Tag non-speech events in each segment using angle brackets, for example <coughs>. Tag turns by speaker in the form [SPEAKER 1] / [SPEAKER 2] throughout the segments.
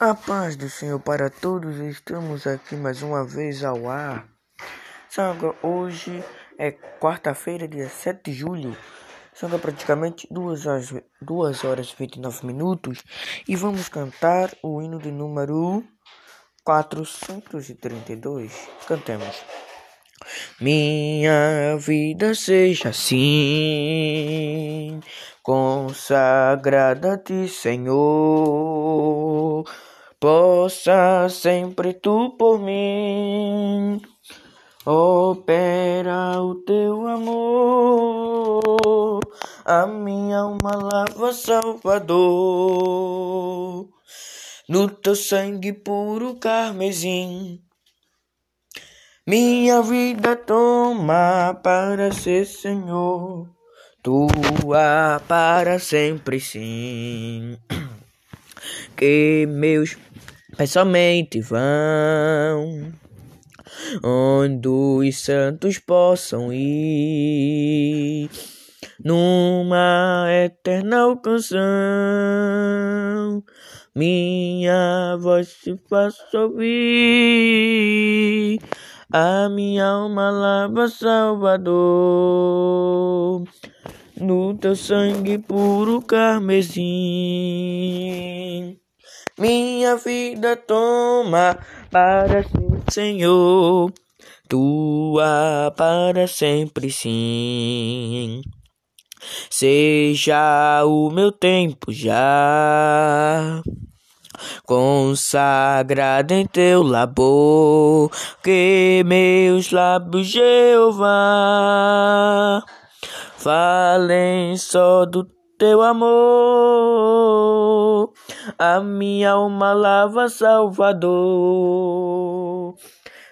[SPEAKER 1] A paz do Senhor para todos, estamos aqui mais uma vez ao ar. Sanga, hoje é quarta-feira, dia 7 de julho. São praticamente 2 horas, 2 horas e 29 minutos e vamos cantar o hino de número 432. Cantemos. Minha vida seja assim, consagrada a ti, Senhor possa sempre tu por mim opera o teu amor, a minha alma lava Salvador, no teu sangue puro carmesim. Minha vida toma para ser Senhor, tua para sempre sim. <clears throat> Que meus somente vão onde os santos possam ir numa eterna canção. Minha voz se faz ouvir, a minha alma lava Salvador, no teu sangue puro carmesim. Minha vida toma para ser Senhor, tua para sempre sim. Seja o meu tempo já consagrado em teu labor, que meus lábios, Jeová, falem só do teu amor, a minha alma lava Salvador,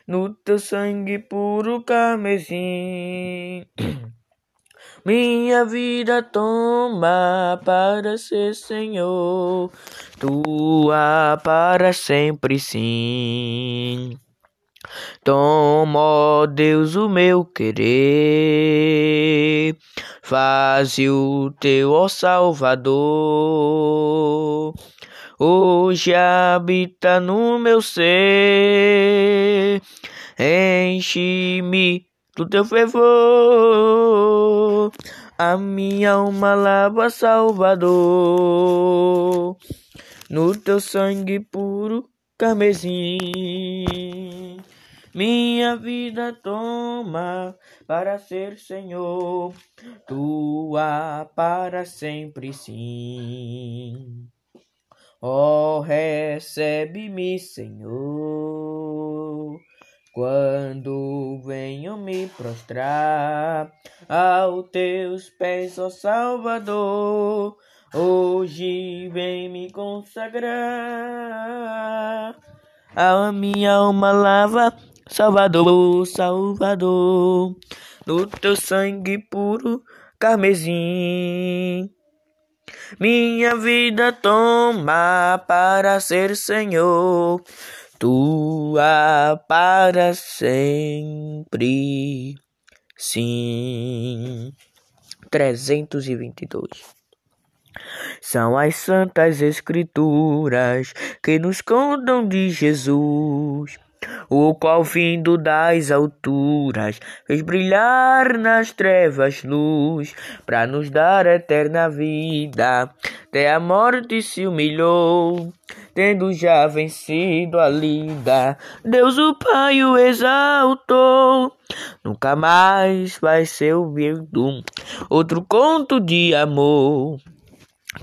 [SPEAKER 1] no teu sangue puro carmesim. <clears throat> Minha vida toma para ser Senhor, tua para sempre sim. Toma, ó Deus, o meu querer, faze o teu, ó Salvador. Hoje habita no meu ser, enche-me do teu fervor, a minha alma lava Salvador, no teu sangue puro carmesim. Minha vida toma para ser Senhor, tua para sempre sim. Oh, recebe-me, Senhor, quando venho me prostrar aos teus pés, ó Salvador. Hoje vem me consagrar a minha alma lava Salvador, Salvador, no teu sangue puro carmesim. Minha vida toma para ser Senhor, tua para sempre. Sim. 322 são as santas escrituras que nos contam de Jesus o qual vindo das alturas fez brilhar nas trevas luz, para nos dar eterna vida. Até a morte se humilhou, tendo já vencido a lida. Deus o Pai o exaltou, nunca mais vai ser ouvido outro conto de amor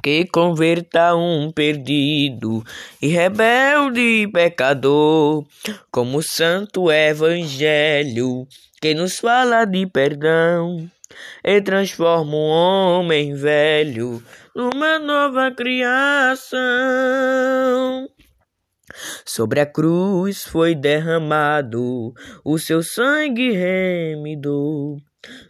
[SPEAKER 1] que converta um perdido e rebelde pecador, como o santo evangelho que nos fala de perdão e transforma um homem velho numa nova criação. Sobre a cruz foi derramado o seu sangue remido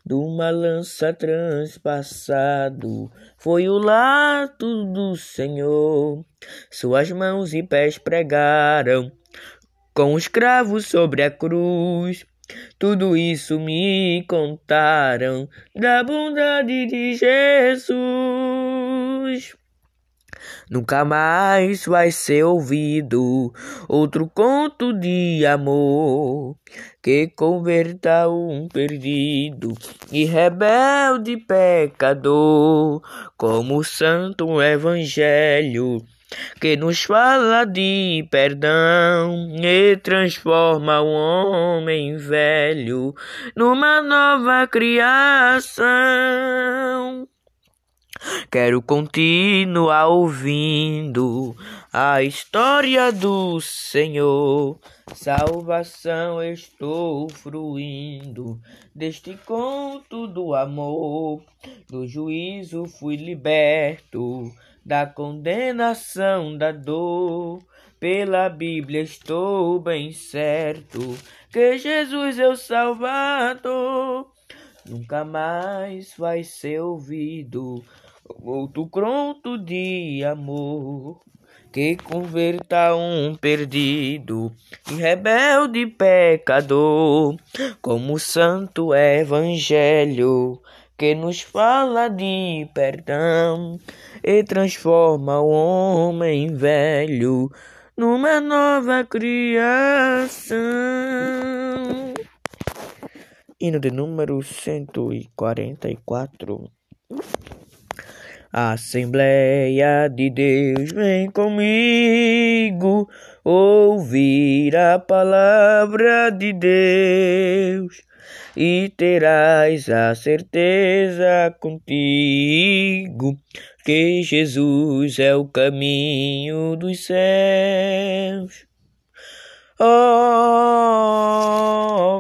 [SPEAKER 1] de uma lança transpassado foi o lado do Senhor. Suas mãos e pés pregaram com os cravos sobre a cruz. Tudo isso me contaram da bondade de Jesus. Nunca mais vai ser ouvido outro conto de amor que converta um perdido e rebelde pecador, como o santo evangelho que nos fala de perdão e transforma o homem velho numa nova criação. Quero continuar ouvindo a história do Senhor. Salvação estou fruindo deste conto do amor. Do juízo fui liberto, da condenação da dor. Pela Bíblia estou bem certo que Jesus é o Salvador. Nunca mais vai ser ouvido outro conto de amor que converta um perdido e rebelde pecador, como o santo evangelho que nos fala de perdão e transforma o homem velho numa nova criação. Hino de número 144. Assembleia de Deus, vem comigo ouvir a palavra de Deus e terás a certeza contigo que Jesus é o caminho dos céus. Oh,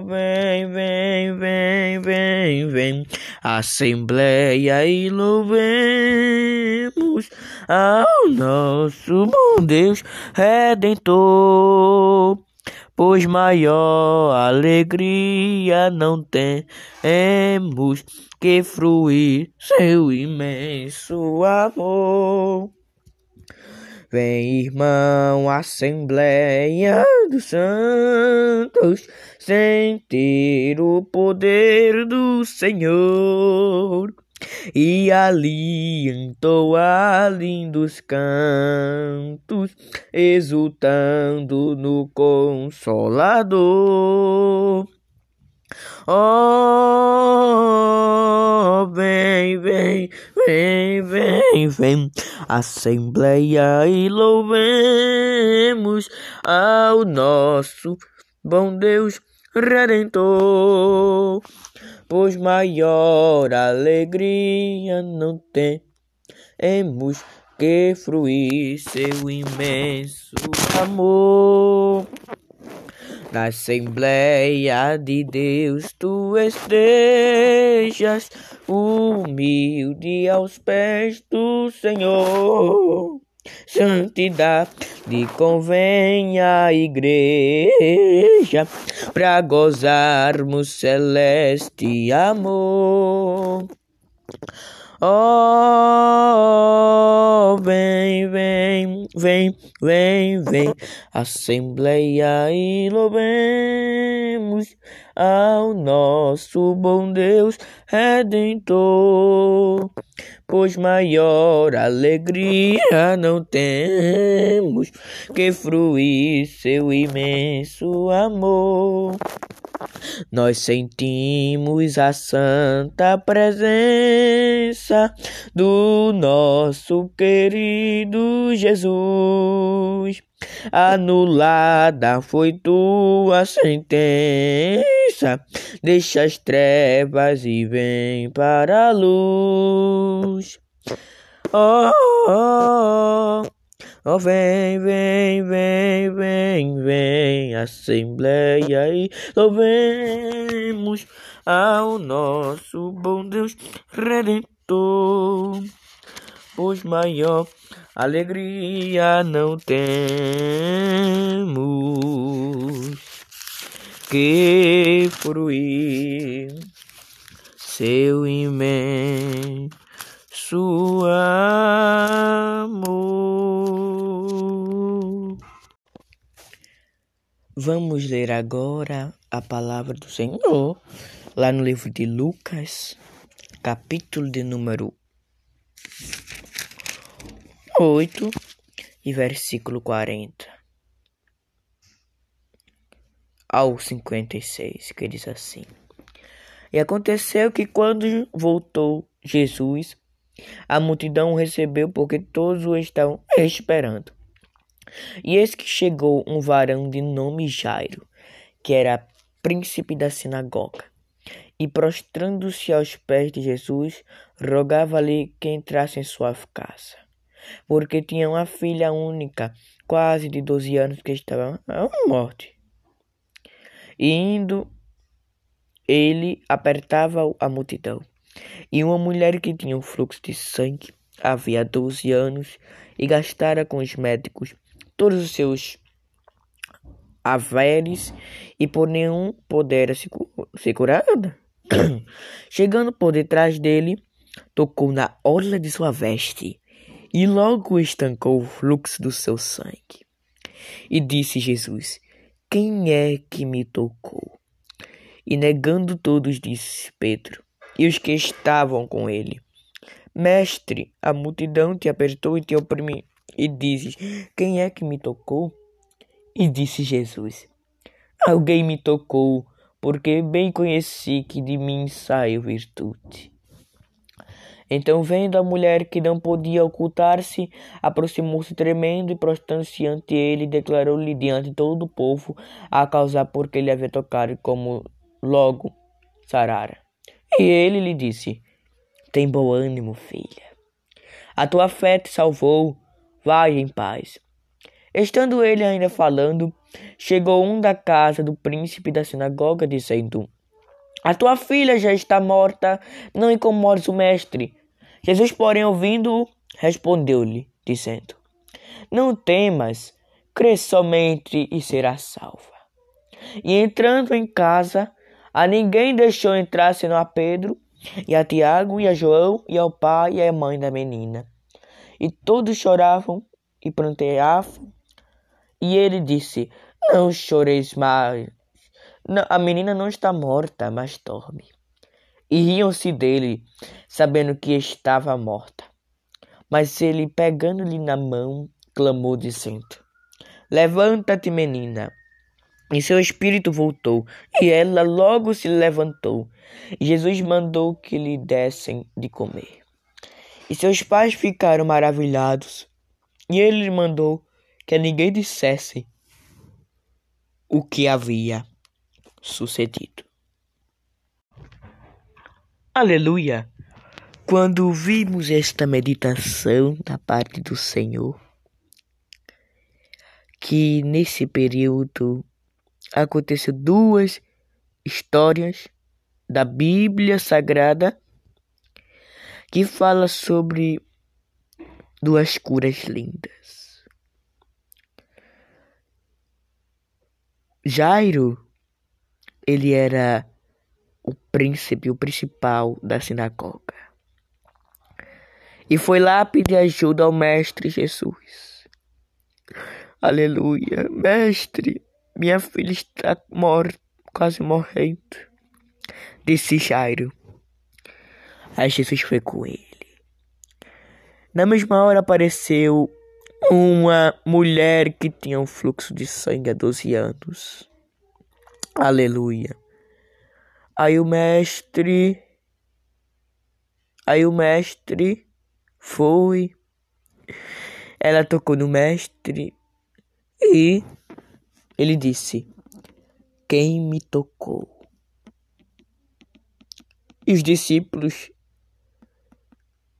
[SPEAKER 1] vem, vem, vem, vem, vem, Assembleia e louvemos ao nosso bom Deus Redentor. Pois maior alegria não temos que fruir seu imenso amor. Vem, irmão, Assembleia dos Santos, sentir o poder do Senhor. E ali entoa lindos cantos, exultando no Consolador. Oh, vem, vem, vem, vem, vem, Assembleia e louvemos ao nosso bom Deus Redentor, pois maior alegria não temos que fruir seu imenso amor. Na Assembleia de Deus tu estejas humilde aos pés do Senhor. Santidade convém à igreja para gozarmos celeste amor. Oh, vem, vem, vem, vem, vem, Assembleia e louvemos ao nosso bom Deus Redentor. Pois maior alegria não temos que fruir seu imenso amor. Nós sentimos a santa presença do nosso querido Jesus. Anulada foi tua sentença, deixa as trevas e vem para a luz. Oh, oh, oh. Oh, vem, vem, vem, vem, vem, Assembleia e louvemos ao nosso bom Deus Redentor. Pois maior alegria não temos que fruir seu imenso amor. Vamos ler agora a palavra do Senhor lá no livro de Lucas, capítulo de número 8, e versículo 40 ao 56, que diz assim: E aconteceu que quando voltou Jesus, a multidão recebeu porque todos o estavam esperando. E eis que chegou um varão de nome Jairo, que era príncipe da sinagoga, e prostrando-se aos pés de Jesus, rogava-lhe que entrasse em sua casa, porque tinha uma filha única, quase de doze anos, que estava à morte. E indo, ele apertava a multidão. E uma mulher que tinha um fluxo de sangue havia doze anos e gastara com os médicos todos os seus haveres e por nenhum pudera se, se curada. <coughs> Chegando por detrás dele, tocou na orla de sua veste e logo estancou o fluxo do seu sangue. E disse Jesus: Quem é que me tocou? E negando todos, disse Pedro, e os que estavam com ele: Mestre, a multidão te apertou e te oprimiu. E dizes: Quem é que me tocou? E disse Jesus: Alguém me tocou, porque bem conheci que de mim saiu virtude. Então, vendo a mulher que não podia ocultar-se, aproximou-se tremendo e, prostrando-se ante ele, declarou-lhe diante todo o povo a causa por que ele havia tocado, como logo sarara. E ele lhe disse: Tem bom ânimo, filha. A tua fé te salvou, vai em paz. Estando ele ainda falando, chegou um da casa do príncipe da sinagoga, dizendo: A tua filha já está morta, não incomodes o mestre. Jesus, porém, ouvindo-o, respondeu-lhe, dizendo: Não temas, crê somente e serás salva. E entrando em casa, a ninguém deixou entrar senão a Pedro, e a Tiago, e a João, e ao pai e à mãe da menina. E todos choravam e pranteavam. E ele disse: Não choreis mais. A menina não está morta, mas dorme. E riam-se dele, sabendo que estava morta. Mas ele, pegando-lhe na mão, clamou, dizendo: Levanta-te, menina. E seu espírito voltou, e ela logo se levantou. Jesus mandou que lhe dessem de comer. E seus pais ficaram maravilhados. E ele mandou que a ninguém dissesse o que havia sucedido. Aleluia! Quando vimos esta meditação da parte do Senhor, que nesse período aconteceu duas histórias da Bíblia Sagrada que fala sobre duas curas lindas. Jairo, ele era o príncipe, o principal da sinagoga. E foi lá pedir ajuda ao Mestre Jesus. Aleluia. Mestre, minha filha está morta, quase morrendo. Disse Jairo. Aí Jesus foi com ele. Na mesma hora apareceu uma mulher que tinha um fluxo de sangue há 12 anos. Aleluia. Aí o mestre. Aí o mestre foi. Ela tocou no mestre e ele disse: Quem me tocou? E os discípulos,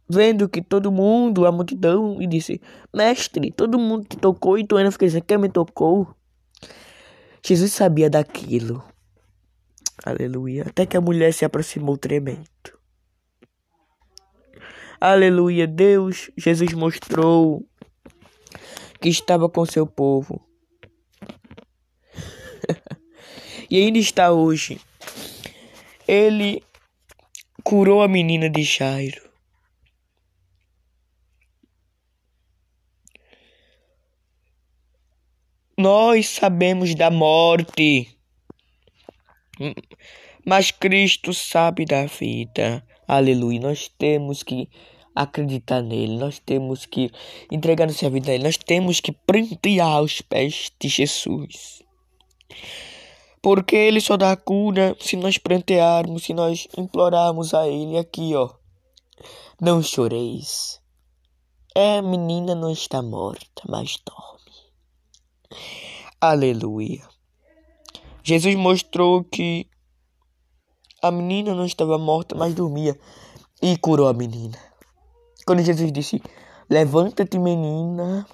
[SPEAKER 1] vendo que todo mundo, a multidão, e disse: Mestre, todo mundo te tocou e tu ainda fica dizendo: Quem me tocou? Jesus sabia daquilo. Aleluia. Até que a mulher se aproximou tremendo. Aleluia. Deus, Jesus mostrou que estava com seu povo. <laughs> e ainda está hoje. Ele curou a menina de Jairo. Nós sabemos da morte mas Cristo sabe da vida. Aleluia. Nós temos que acreditar nele, nós temos que entregar nossa vida a ele, nós temos que prantear aos pés de Jesus. Porque ele só dá cura se nós prantearmos, se nós implorarmos a ele aqui, ó. Não choreis. É, menina não está morta, mas dorme. Aleluia. Jesus mostrou que a menina não estava morta, mas dormia e curou a menina. Quando Jesus disse: Levanta-te, menina.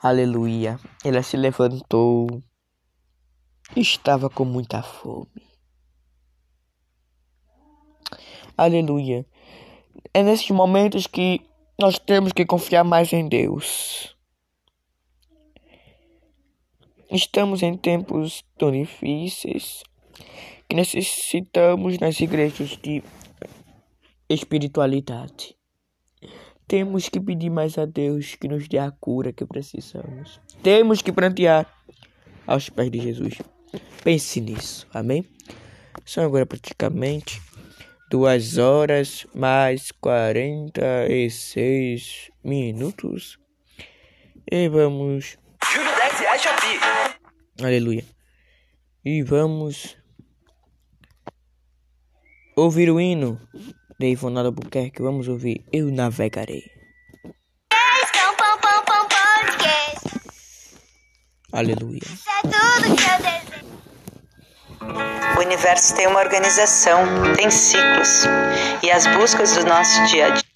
[SPEAKER 1] Aleluia. Ela se levantou. Estava com muita fome. Aleluia. É nesses momentos que nós temos que confiar mais em Deus. Estamos em tempos tão difíceis que necessitamos nas igrejas de espiritualidade. Temos que pedir mais a Deus que nos dê a cura que precisamos. Temos que plantear aos pés de Jesus. Pense nisso, amém? São agora praticamente duas horas mais quarenta e seis minutos. E vamos. 10 reais Aleluia. E vamos ouvir o hino de Ivonado Albuquerque. Vamos ouvir Eu Navegarei. Aleluia.
[SPEAKER 2] O universo tem uma organização, tem ciclos. E as buscas do nosso dia a dia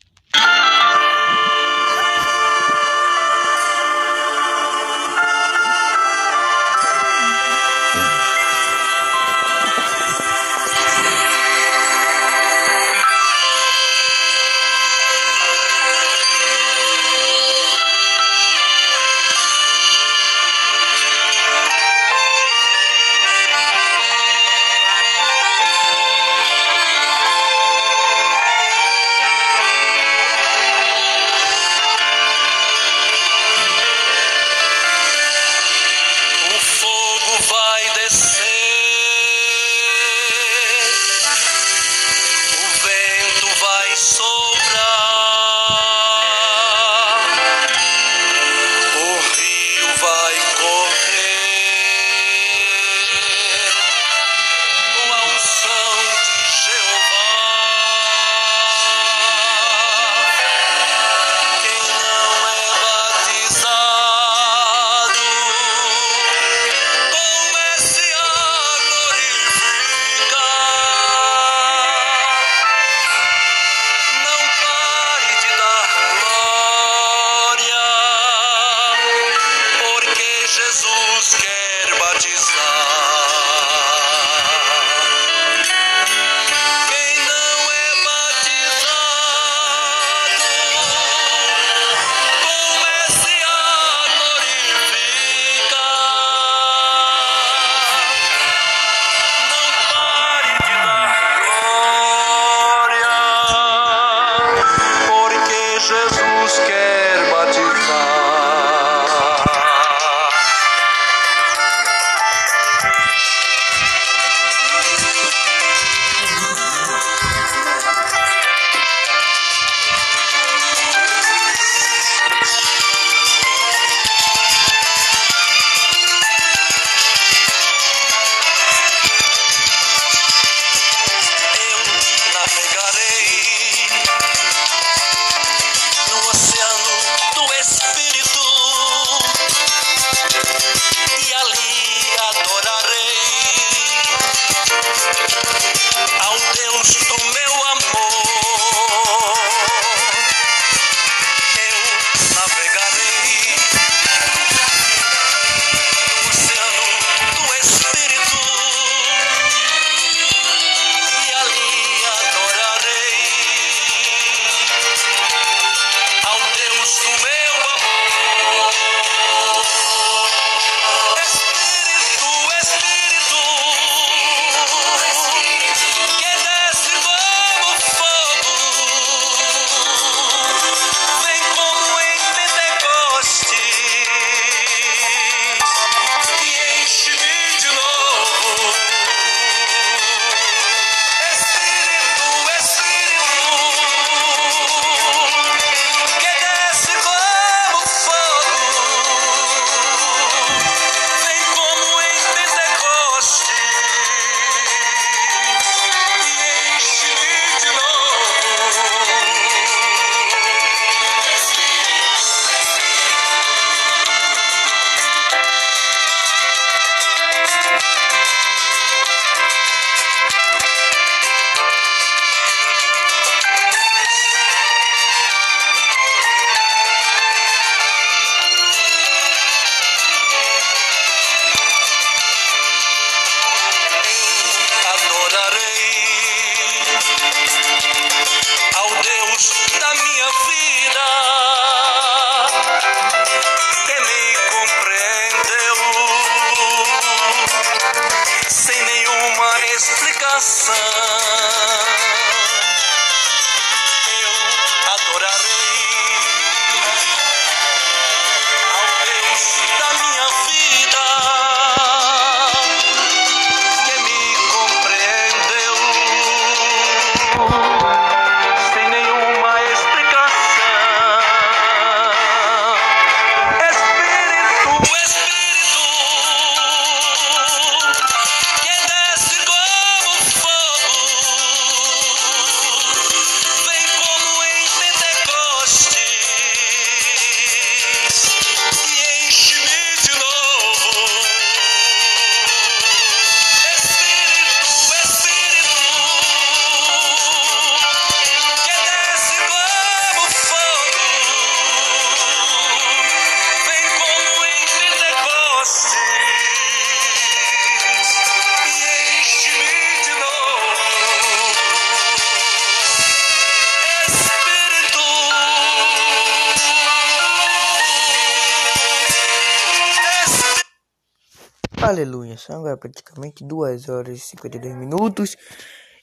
[SPEAKER 1] Aleluia. São agora praticamente 2 horas e 52 minutos.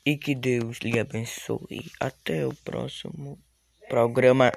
[SPEAKER 1] E que Deus lhe abençoe. Até o próximo programa.